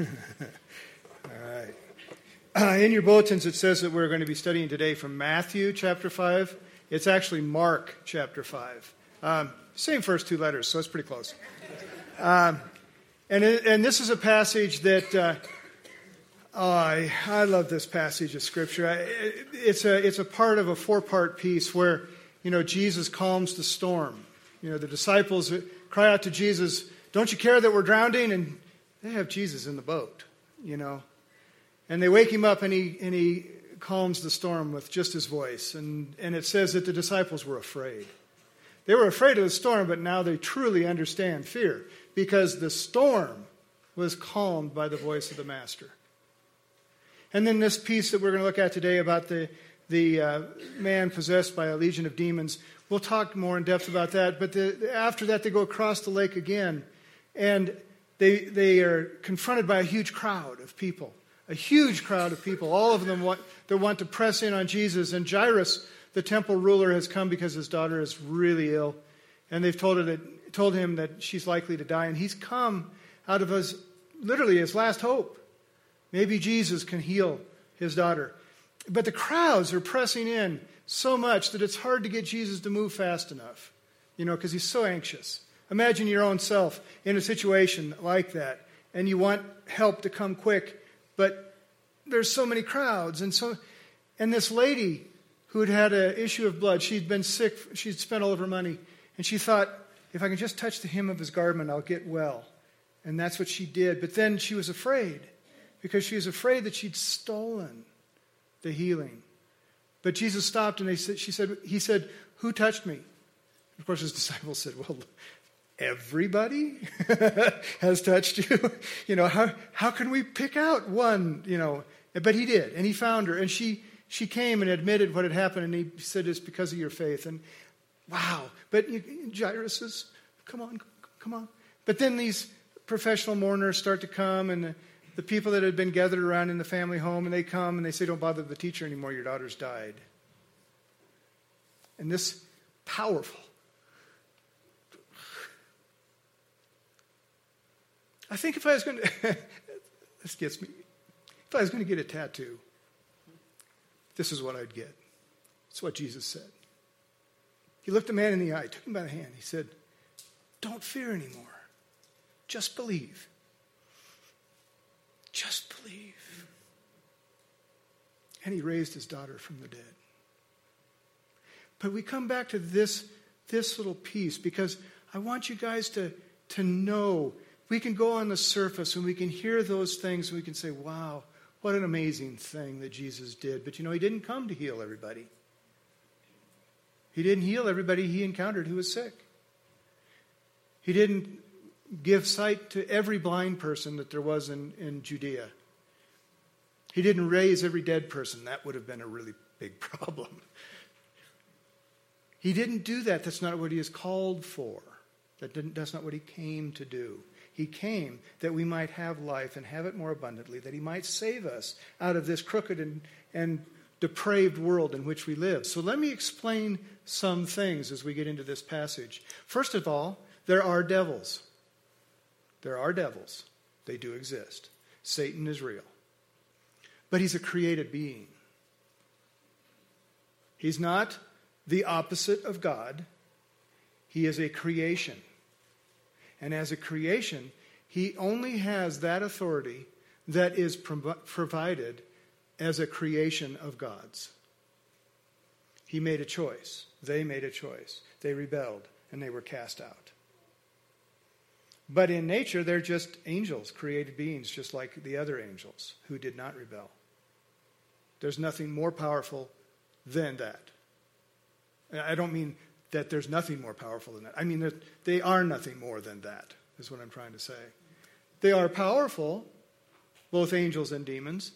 All right. Uh, in your bulletins, it says that we're going to be studying today from Matthew chapter 5. It's actually Mark chapter 5. Um, same first two letters, so it's pretty close. Um, and, it, and this is a passage that uh, I, I love this passage of Scripture. I, it, it's, a, it's a part of a four part piece where, you know, Jesus calms the storm. You know, the disciples cry out to Jesus, Don't you care that we're drowning? And they have Jesus in the boat, you know. And they wake him up and he, and he calms the storm with just his voice. And, and it says that the disciples were afraid. They were afraid of the storm, but now they truly understand fear because the storm was calmed by the voice of the Master. And then this piece that we're going to look at today about the, the uh, man possessed by a legion of demons, we'll talk more in depth about that. But the, after that, they go across the lake again, and they, they are confronted by a huge crowd of people. A huge crowd of people. All of them want, they want to press in on Jesus. And Jairus, the temple ruler, has come because his daughter is really ill. And they've told her that told him that she's likely to die, and he's come out of his literally his last hope. Maybe Jesus can heal his daughter. But the crowds are pressing in so much that it's hard to get Jesus to move fast enough, you know, because he's so anxious. Imagine your own self in a situation like that, and you want help to come quick, but there's so many crowds, and so, and this lady who had had an issue of blood, she'd been sick, she'd spent all of her money, and she thought, if I can just touch the hem of his garment, I'll get well. And that's what she did. But then she was afraid because she was afraid that she'd stolen the healing. But Jesus stopped and said, she said, he said, Who touched me? Of course, his disciples said, Well, everybody has touched you. you know, how, how can we pick out one? You know, but he did, and he found her, and she she came and admitted what had happened, and he said, It's because of your faith. And Wow. But you, Jairus says, come on, come on. But then these professional mourners start to come, and the, the people that had been gathered around in the family home, and they come and they say, Don't bother the teacher anymore, your daughter's died. And this powerful, I think if I was going to, this gets me, if I was going to get a tattoo, this is what I'd get. It's what Jesus said. He looked the man in the eye, took him by the hand. He said, Don't fear anymore. Just believe. Just believe. And he raised his daughter from the dead. But we come back to this, this little piece because I want you guys to, to know we can go on the surface and we can hear those things and we can say, wow, what an amazing thing that Jesus did. But you know, he didn't come to heal everybody. He didn't heal everybody he encountered who was sick. He didn't give sight to every blind person that there was in, in Judea. He didn't raise every dead person. That would have been a really big problem. He didn't do that. That's not what he is called for. That that's not what he came to do. He came that we might have life and have it more abundantly, that he might save us out of this crooked and, and depraved world in which we live. So let me explain some things as we get into this passage. First of all, there are devils. There are devils. They do exist. Satan is real. But he's a created being. He's not the opposite of God, he is a creation. And as a creation, he only has that authority that is provided as a creation of God's. He made a choice. They made a choice. They rebelled and they were cast out. But in nature, they're just angels, created beings, just like the other angels who did not rebel. There's nothing more powerful than that. I don't mean that there's nothing more powerful than that. I mean they are nothing more than that, is what I'm trying to say. They are powerful, both angels and demons,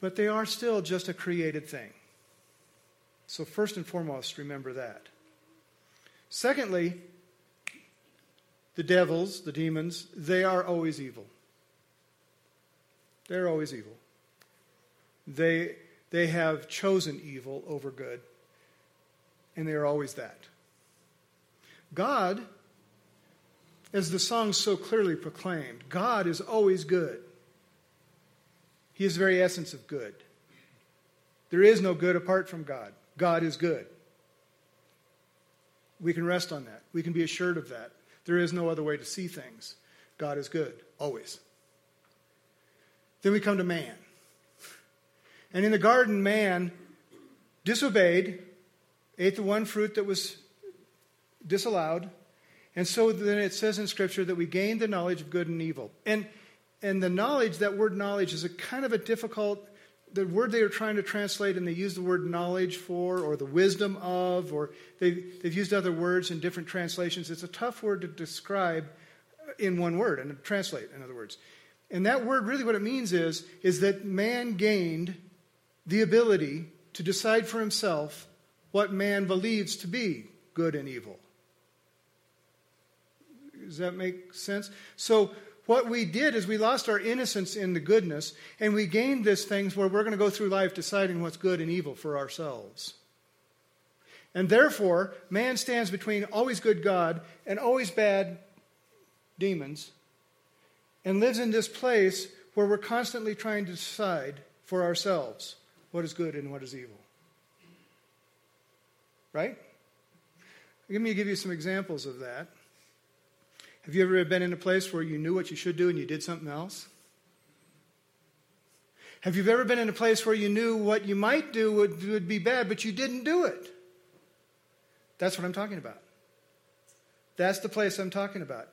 but they are still just a created thing. So, first and foremost, remember that. Secondly, the devils, the demons, they are always evil. They're always evil. They, they have chosen evil over good, and they are always that. God, as the song so clearly proclaimed, God is always good. He is the very essence of good. There is no good apart from God. God is good. We can rest on that. We can be assured of that. There is no other way to see things. God is good, always. Then we come to man. And in the garden, man disobeyed, ate the one fruit that was disallowed. And so then it says in Scripture that we gained the knowledge of good and evil. And, and the knowledge, that word knowledge, is a kind of a difficult, the word they are trying to translate, and they use the word knowledge for, or the wisdom of, or they, they've used other words in different translations. It's a tough word to describe in one word and translate, in other words. And that word, really, what it means is, is that man gained the ability to decide for himself what man believes to be good and evil. Does that make sense? So, what we did is we lost our innocence in the goodness, and we gained this things where we're going to go through life deciding what's good and evil for ourselves. And therefore, man stands between always good God and always bad demons, and lives in this place where we're constantly trying to decide for ourselves what is good and what is evil. Right? Let me give you some examples of that. Have you ever been in a place where you knew what you should do and you did something else? Have you ever been in a place where you knew what you might do would, would be bad, but you didn't do it? That's what I'm talking about. That's the place I'm talking about.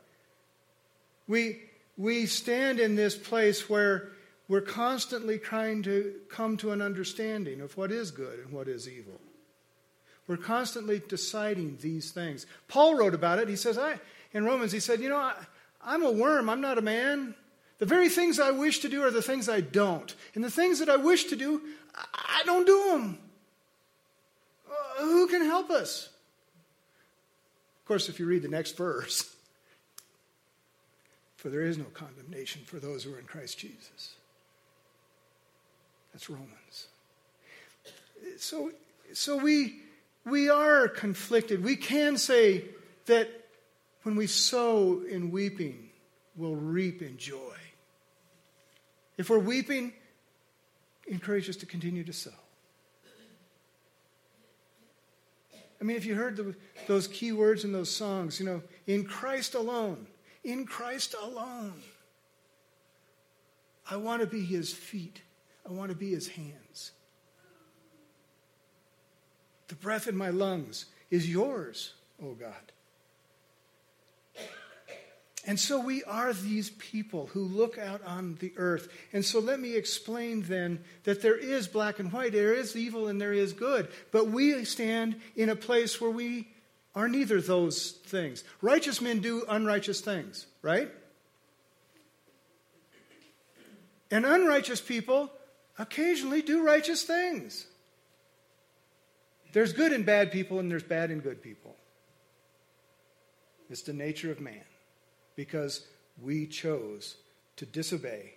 We, we stand in this place where we're constantly trying to come to an understanding of what is good and what is evil. We're constantly deciding these things. Paul wrote about it. He says, I, in Romans, he said, You know, I, I'm a worm, I'm not a man. The very things I wish to do are the things I don't. And the things that I wish to do, I don't do them. Uh, who can help us? Of course, if you read the next verse, for there is no condemnation for those who are in Christ Jesus. That's Romans. So, so we, we are conflicted. We can say that when we sow in weeping, we'll reap in joy. If we're weeping, encourage us to continue to sow. I mean, if you heard the, those key words in those songs, you know, in Christ alone, in Christ alone. I want to be his feet. I want to be his hands. The breath in my lungs is yours, oh God. And so we are these people who look out on the earth. And so let me explain then that there is black and white, there is evil and there is good. But we stand in a place where we are neither those things. Righteous men do unrighteous things, right? And unrighteous people occasionally do righteous things. There's good and bad people, and there's bad and good people. It's the nature of man because we chose to disobey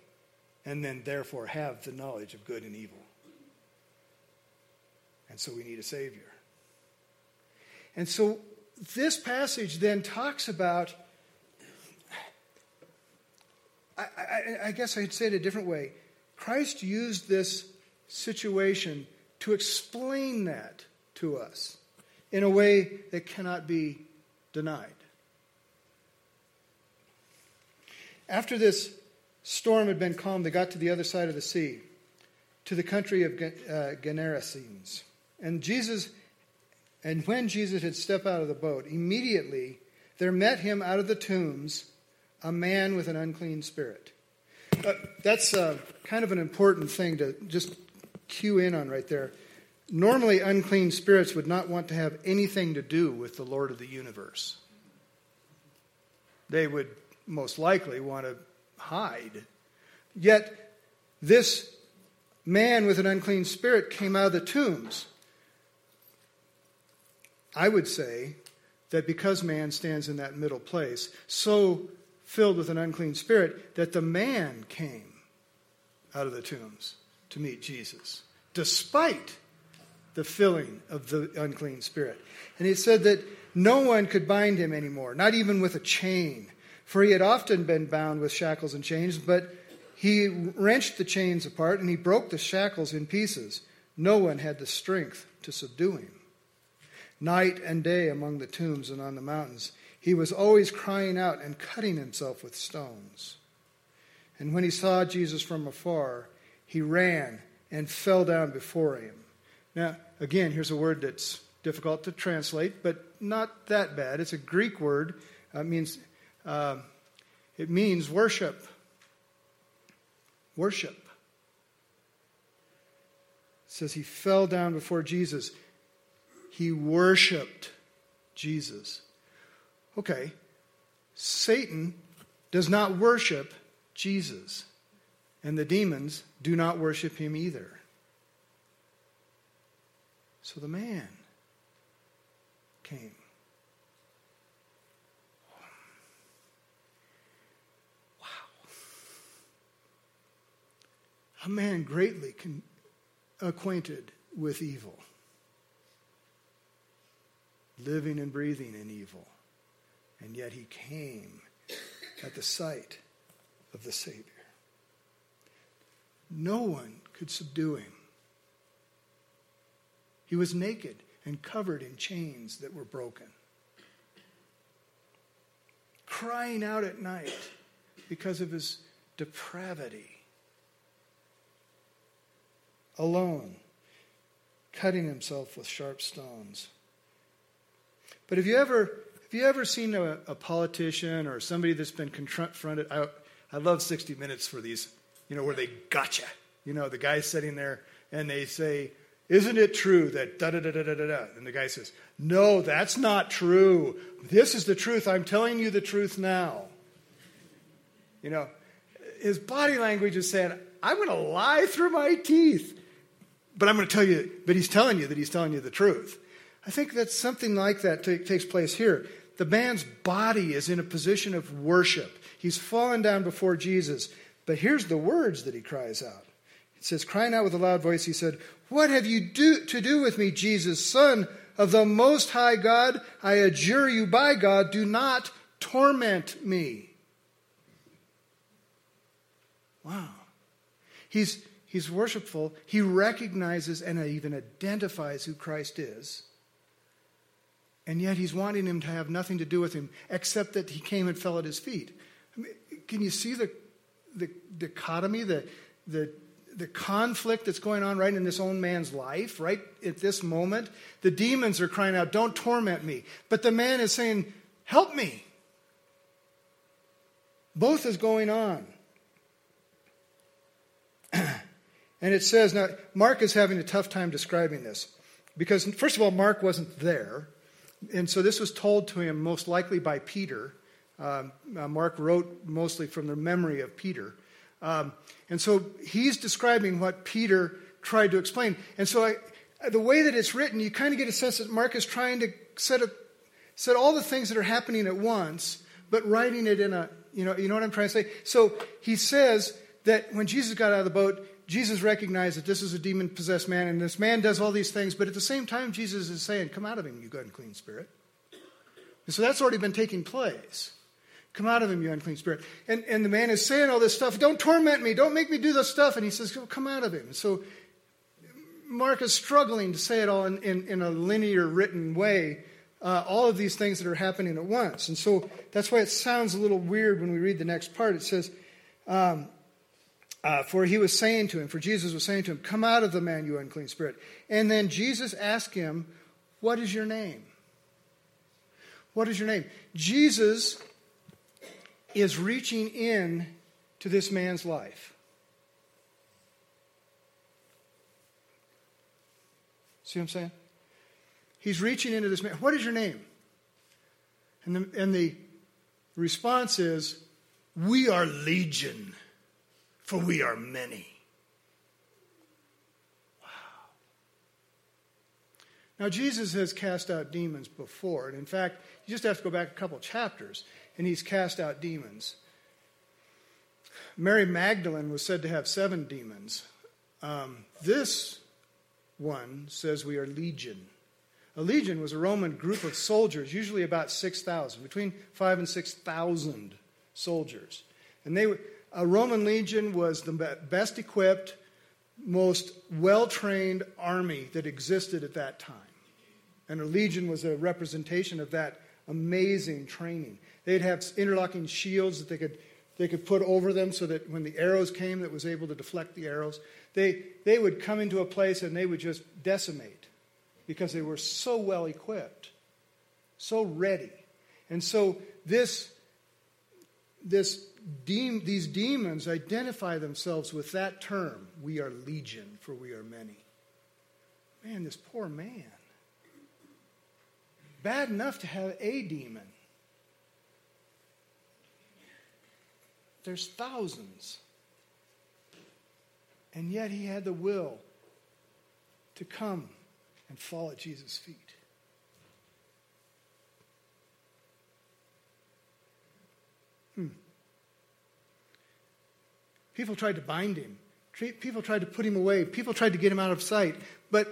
and then therefore have the knowledge of good and evil. And so we need a Savior. And so this passage then talks about, I, I, I, guess I'd say it a different way. Christ used this situation to explain that to us in a way that cannot be denied. After this storm had been calmed, they got to the other side of the sea, to the country of uh, Generasenes. And Jesus and when Jesus had stepped out of the boat, immediately there met him out of the tombs a man with an unclean spirit. Uh, that's uh, kind of an important thing to just cue in on right there. Normally, unclean spirits would not want to have anything to do with the Lord of the universe. They would most likely want to hide. Yet, this man with an unclean spirit came out of the tombs. I would say that because man stands in that middle place, so filled with an unclean spirit, that the man came out of the tombs to meet Jesus, despite the filling of the unclean spirit. And he said that no one could bind him anymore, not even with a chain, For he had often been bound with shackles and chains, but he wrenched the chains apart and he broke the shackles in pieces. No one had the strength to subdue him. Night and day among the tombs and on the mountains, he was always crying out and cutting himself with stones. And when he saw Jesus from afar, he ran and fell down before him. Now, again, here's a word that's difficult to translate, but not that bad. It's a Greek word. Uh, it means uh, it means worship. Worship. It says he fell down before Jesus. He worshiped Jesus. Okay, Satan does not worship Jesus, and the demons do not worship him either. So the man came. Wow. A man greatly con- acquainted with evil, living and breathing in evil, and yet he came at the sight of the Savior. No one could subdue him. He was naked and covered in chains that were broken. Crying out at night because of his depravity. Alone, cutting himself with sharp stones. But have you ever, have you ever seen a, a politician or somebody that's been confronted? I, I love 60 Minutes for these, you know, where they gotcha. You know, the guy's sitting there and they say, isn't it true that da da da da da da da? And the guy says, No, that's not true. This is the truth. I'm telling you the truth now. You know, his body language is saying, I'm going to lie through my teeth. But I'm going to tell you, but he's telling you that he's telling you the truth. I think that something like that t- takes place here. The man's body is in a position of worship. He's fallen down before Jesus. But here's the words that he cries out. It says, crying out with a loud voice, he said, what have you do, to do with me, Jesus, Son of the Most High God? I adjure you by God, do not torment me. Wow. He's, he's worshipful. He recognizes and even identifies who Christ is. And yet he's wanting him to have nothing to do with him except that he came and fell at his feet. I mean, can you see the, the dichotomy, the, the the conflict that's going on right in this own man's life, right at this moment. The demons are crying out, Don't torment me. But the man is saying, Help me. Both is going on. and it says, now, Mark is having a tough time describing this because, first of all, Mark wasn't there. And so this was told to him most likely by Peter. Um, uh, Mark wrote mostly from the memory of Peter. Um, and so he's describing what Peter tried to explain. And so I, the way that it's written, you kind of get a sense that Mark is trying to set, a, set all the things that are happening at once, but writing it in a, you know, you know what I'm trying to say? So he says that when Jesus got out of the boat, Jesus recognized that this is a demon possessed man, and this man does all these things, but at the same time, Jesus is saying, Come out of him, you good and clean spirit. And so that's already been taking place. Come out of him, you unclean spirit. And, and the man is saying all this stuff. Don't torment me. Don't make me do this stuff. And he says, Come out of him. So Mark is struggling to say it all in, in, in a linear, written way. Uh, all of these things that are happening at once. And so that's why it sounds a little weird when we read the next part. It says, um, uh, For he was saying to him, for Jesus was saying to him, Come out of the man, you unclean spirit. And then Jesus asked him, What is your name? What is your name? Jesus is reaching in to this man's life. See what I'm saying? He's reaching into this man. What is your name? And the, and the response is, We are legion, for we are many. Wow. Now, Jesus has cast out demons before. And in fact, you just have to go back a couple chapters and he's cast out demons. Mary Magdalene was said to have seven demons. Um, this one says we are legion. A legion was a Roman group of soldiers, usually about 6,000, between 5 and 6,000 soldiers. And they, a Roman legion was the best equipped, most well trained army that existed at that time. And a legion was a representation of that amazing training. They'd have interlocking shields that they could, they could put over them so that when the arrows came, that was able to deflect the arrows. They, they would come into a place and they would just decimate because they were so well equipped, so ready. And so this, this de- these demons identify themselves with that term we are legion, for we are many. Man, this poor man. Bad enough to have a demon. There's thousands. And yet he had the will to come and fall at Jesus' feet. Hmm. People tried to bind him. People tried to put him away. People tried to get him out of sight. But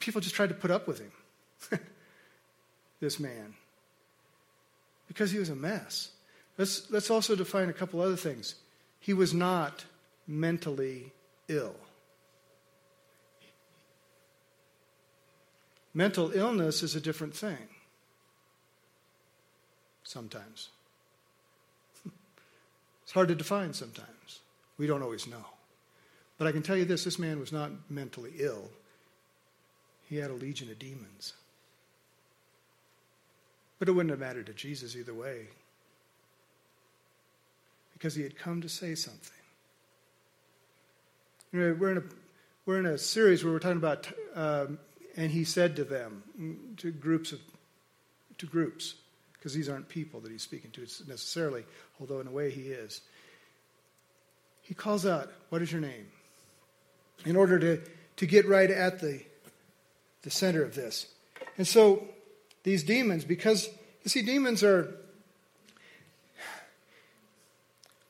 people just tried to put up with him. this man. Because he was a mess. Let's, let's also define a couple other things. He was not mentally ill. Mental illness is a different thing. Sometimes. It's hard to define sometimes. We don't always know. But I can tell you this this man was not mentally ill, he had a legion of demons. But it wouldn't have mattered to Jesus either way because he had come to say something. You know, we're, in a, we're in a series where we're talking about, um, and he said to them, to groups of, to groups, because these aren't people that he's speaking to necessarily, although in a way he is. He calls out, What is your name? In order to, to get right at the, the center of this. And so these demons, because you see, demons are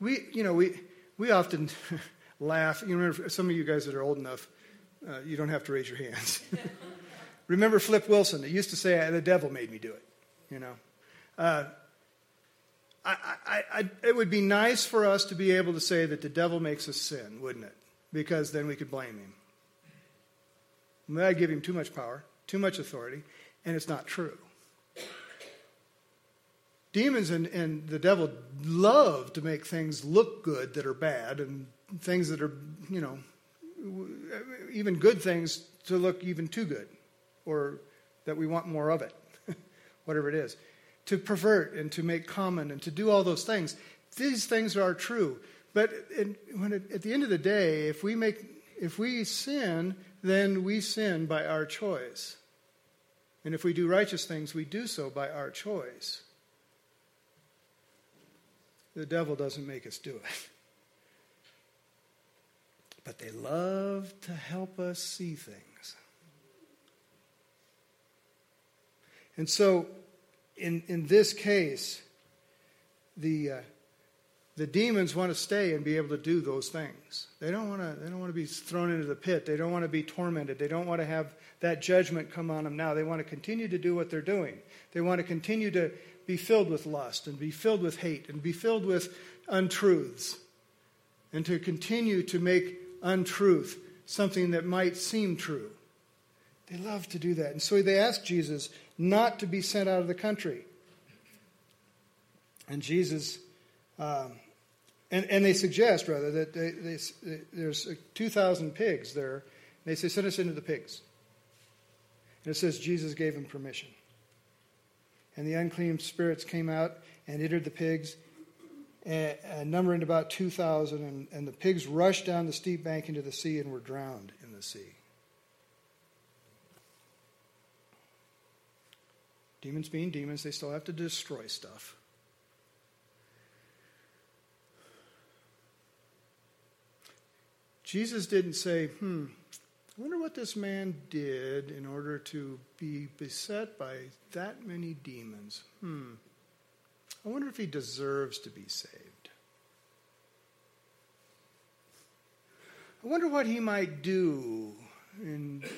we, you know, we we often laugh. You remember some of you guys that are old enough, uh, you don't have to raise your hands. remember Flip Wilson? That used to say, "The devil made me do it." You know, uh, I, I, I, it would be nice for us to be able to say that the devil makes us sin, wouldn't it? Because then we could blame him. I give him too much power, too much authority, and it's not true. Demons and, and the devil love to make things look good that are bad and things that are, you know, even good things to look even too good or that we want more of it, whatever it is to pervert and to make common and to do all those things. These things are true. But when it, at the end of the day, if we, make, if we sin, then we sin by our choice. And if we do righteous things, we do so by our choice. The devil doesn't make us do it. But they love to help us see things. And so in, in this case, the, uh, the demons want to stay and be able to do those things. They don't want to. They don't want to be thrown into the pit. They don't want to be tormented. They don't want to have that judgment come on them now. They want to continue to do what they're doing. They want to continue to be filled with lust and be filled with hate and be filled with untruths, and to continue to make untruth something that might seem true. They love to do that. And so they ask Jesus not to be sent out of the country. And Jesus, um, and, and they suggest, rather, that they, they, there's 2,000 pigs there. And They say, send us into the pigs. And it says Jesus gave them permission. And the unclean spirits came out and entered the pigs, and, and numbering about 2,000. And, and the pigs rushed down the steep bank into the sea and were drowned in the sea. Demons being demons, they still have to destroy stuff. Jesus didn't say, hmm, I wonder what this man did in order to be beset by that many demons. Hmm. I wonder if he deserves to be saved. I wonder what he might do. And,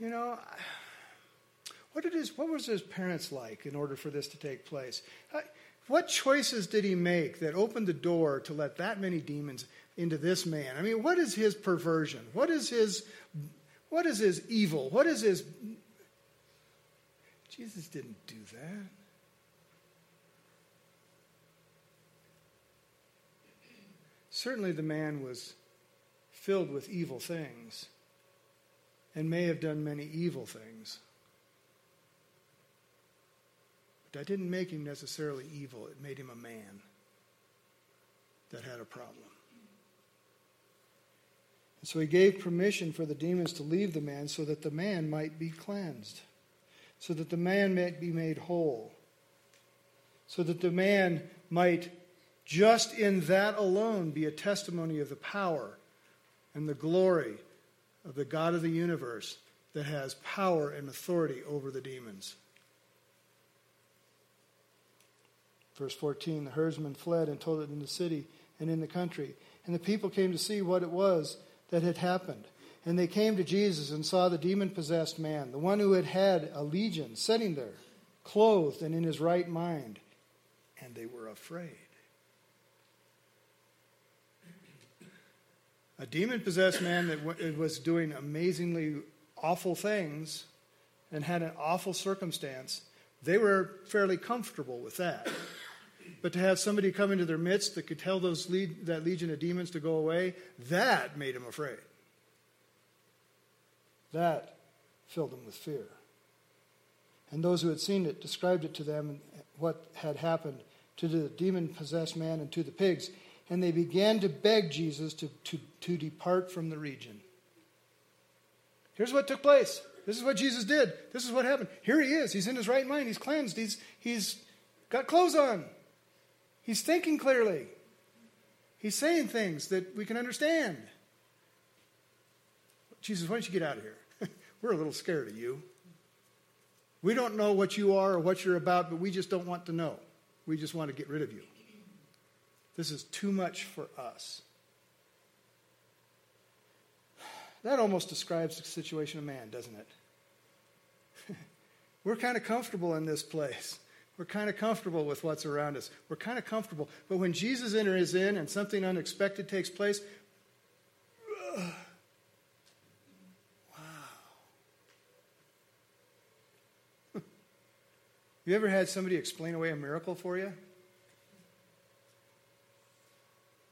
you know, what, did his, what was his parents like in order for this to take place? What choices did he make that opened the door to let that many demons into this man? I mean, what is his perversion? What is his what is his evil? What is his Jesus didn't do that. Certainly the man was filled with evil things and may have done many evil things. But that didn't make him necessarily evil, it made him a man that had a problem. And so he gave permission for the demons to leave the man so that the man might be cleansed, so that the man might be made whole, so that the man might, just in that alone, be a testimony of the power and the glory of the God of the universe that has power and authority over the demons. Verse 14 The herdsmen fled and told it in the city and in the country. And the people came to see what it was that had happened. And they came to Jesus and saw the demon possessed man, the one who had had a legion, sitting there, clothed and in his right mind. And they were afraid. A demon possessed man that was doing amazingly awful things and had an awful circumstance, they were fairly comfortable with that. But to have somebody come into their midst that could tell those lead, that legion of demons to go away, that made them afraid. That filled them with fear. And those who had seen it described it to them what had happened to the demon possessed man and to the pigs. And they began to beg Jesus to, to, to depart from the region. Here's what took place. This is what Jesus did. This is what happened. Here he is. He's in his right mind. He's cleansed. He's, he's got clothes on. He's thinking clearly. He's saying things that we can understand. Jesus, why don't you get out of here? We're a little scared of you. We don't know what you are or what you're about, but we just don't want to know. We just want to get rid of you. This is too much for us. That almost describes the situation of man, doesn't it? We're kind of comfortable in this place. We're kind of comfortable with what's around us. We're kind of comfortable. But when Jesus enters in and something unexpected takes place, wow. you ever had somebody explain away a miracle for you?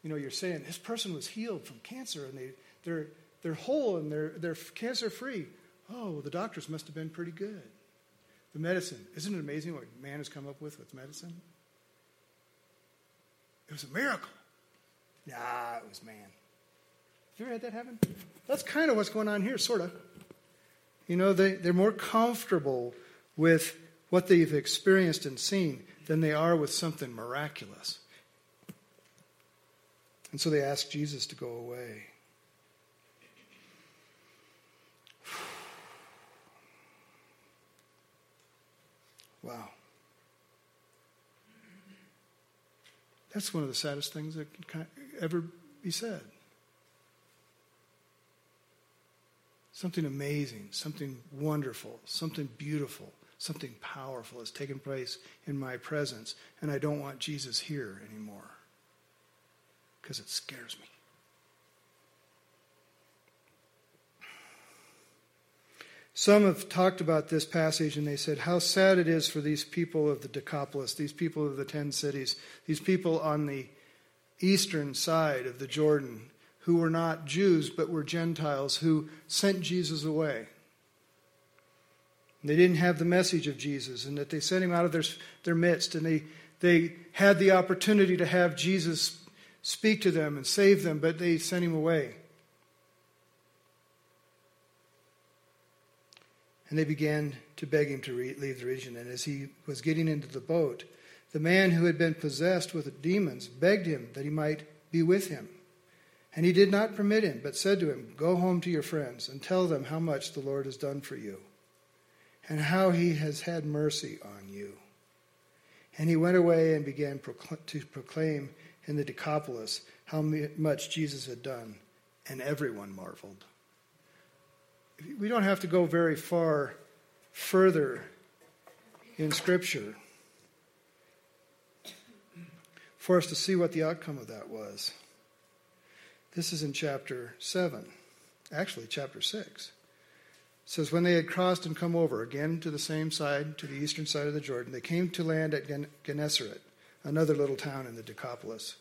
You know, you're saying this person was healed from cancer and they, they're, they're whole and they're, they're cancer free. Oh, the doctors must have been pretty good. The medicine. Isn't it amazing what man has come up with with medicine? It was a miracle. Nah, it was man. Have you ever had that happen? That's kind of what's going on here, sort of. You know, they, they're more comfortable with what they've experienced and seen than they are with something miraculous. And so they ask Jesus to go away. Wow. That's one of the saddest things that can ever be said. Something amazing, something wonderful, something beautiful, something powerful has taken place in my presence, and I don't want Jesus here anymore because it scares me. Some have talked about this passage and they said how sad it is for these people of the Decapolis, these people of the ten cities, these people on the eastern side of the Jordan who were not Jews but were Gentiles who sent Jesus away. They didn't have the message of Jesus and that they sent him out of their, their midst and they, they had the opportunity to have Jesus speak to them and save them, but they sent him away. And they began to beg him to re- leave the region. And as he was getting into the boat, the man who had been possessed with demons begged him that he might be with him. And he did not permit him, but said to him, Go home to your friends and tell them how much the Lord has done for you, and how he has had mercy on you. And he went away and began to proclaim in the Decapolis how much Jesus had done, and everyone marveled we don't have to go very far further in Scripture for us to see what the outcome of that was. This is in chapter 7, actually, chapter 6. It says, When they had crossed and come over again to the same side, to the eastern side of the Jordan, they came to land at Gennesaret, another little town in the Decapolis,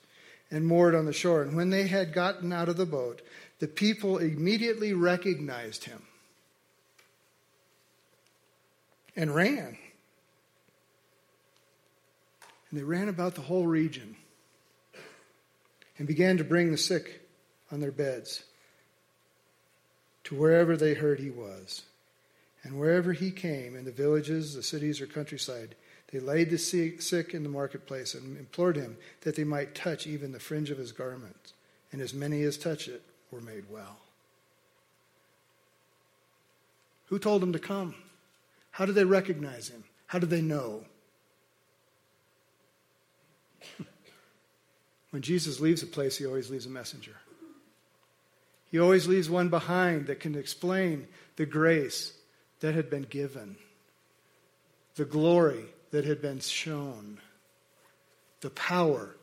and moored on the shore. And when they had gotten out of the boat, the people immediately recognized him and ran and they ran about the whole region and began to bring the sick on their beds to wherever they heard he was. And wherever he came, in the villages, the cities, or countryside, they laid the sick in the marketplace and implored him that they might touch even the fringe of his garment. And as many as touched it were made well. Who told them to come? How did they recognize him? How did they know? When Jesus leaves a place, he always leaves a messenger. He always leaves one behind that can explain the grace that had been given, the glory that had been shown, the power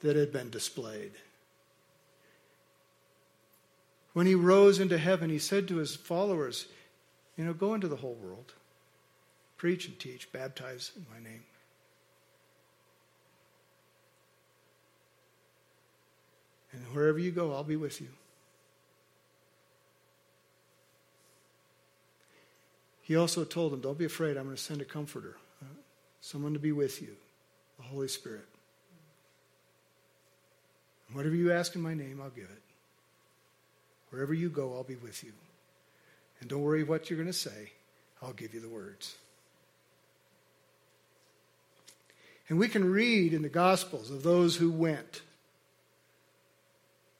that had been displayed. When he rose into heaven, he said to his followers, You know, go into the whole world, preach and teach, baptize in my name. And wherever you go, I'll be with you. He also told them, Don't be afraid, I'm going to send a comforter, uh, someone to be with you, the Holy Spirit. Whatever you ask in my name, I'll give it. Wherever you go, I'll be with you. And don't worry what you're going to say, I'll give you the words. And we can read in the Gospels of those who went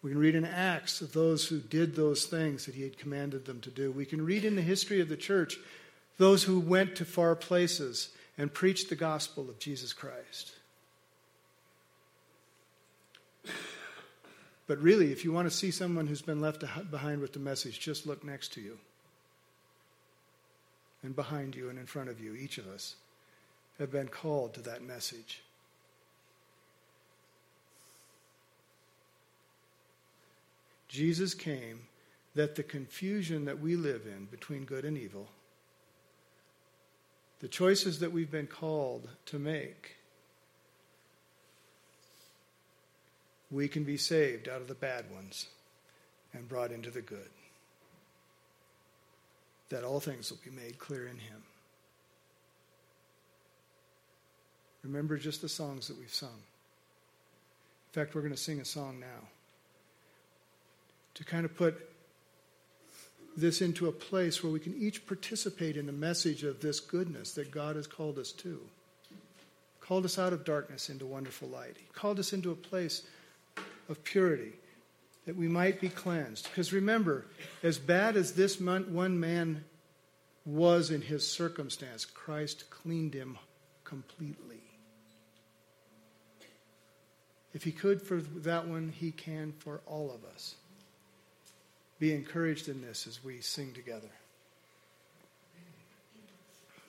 we can read in Acts of those who did those things that he had commanded them to do. We can read in the history of the church those who went to far places and preached the gospel of Jesus Christ. But really, if you want to see someone who's been left behind with the message, just look next to you. And behind you and in front of you, each of us have been called to that message. Jesus came that the confusion that we live in between good and evil, the choices that we've been called to make, we can be saved out of the bad ones and brought into the good. That all things will be made clear in Him. Remember just the songs that we've sung. In fact, we're going to sing a song now to kind of put this into a place where we can each participate in the message of this goodness that God has called us to. Called us out of darkness into wonderful light. He called us into a place of purity that we might be cleansed. Because remember, as bad as this one man was in his circumstance, Christ cleaned him completely. If he could for that one, he can for all of us. Be encouraged in this as we sing together.